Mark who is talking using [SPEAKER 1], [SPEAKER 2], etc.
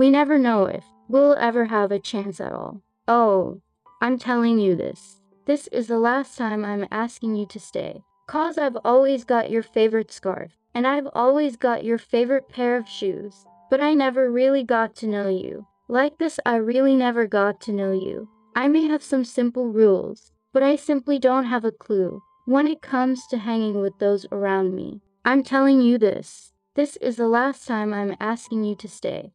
[SPEAKER 1] We never know if we'll ever have a chance at all. Oh, I'm telling you this. This is the last time I'm asking you to stay. Cause I've always got your favorite scarf, and I've always got your favorite pair of shoes. But I never really got to know you. Like this, I really never got to know you. I may have some simple rules, but I simply don't have a clue when it comes to hanging with those around me. I'm telling you this. This is the last time I'm asking you to stay.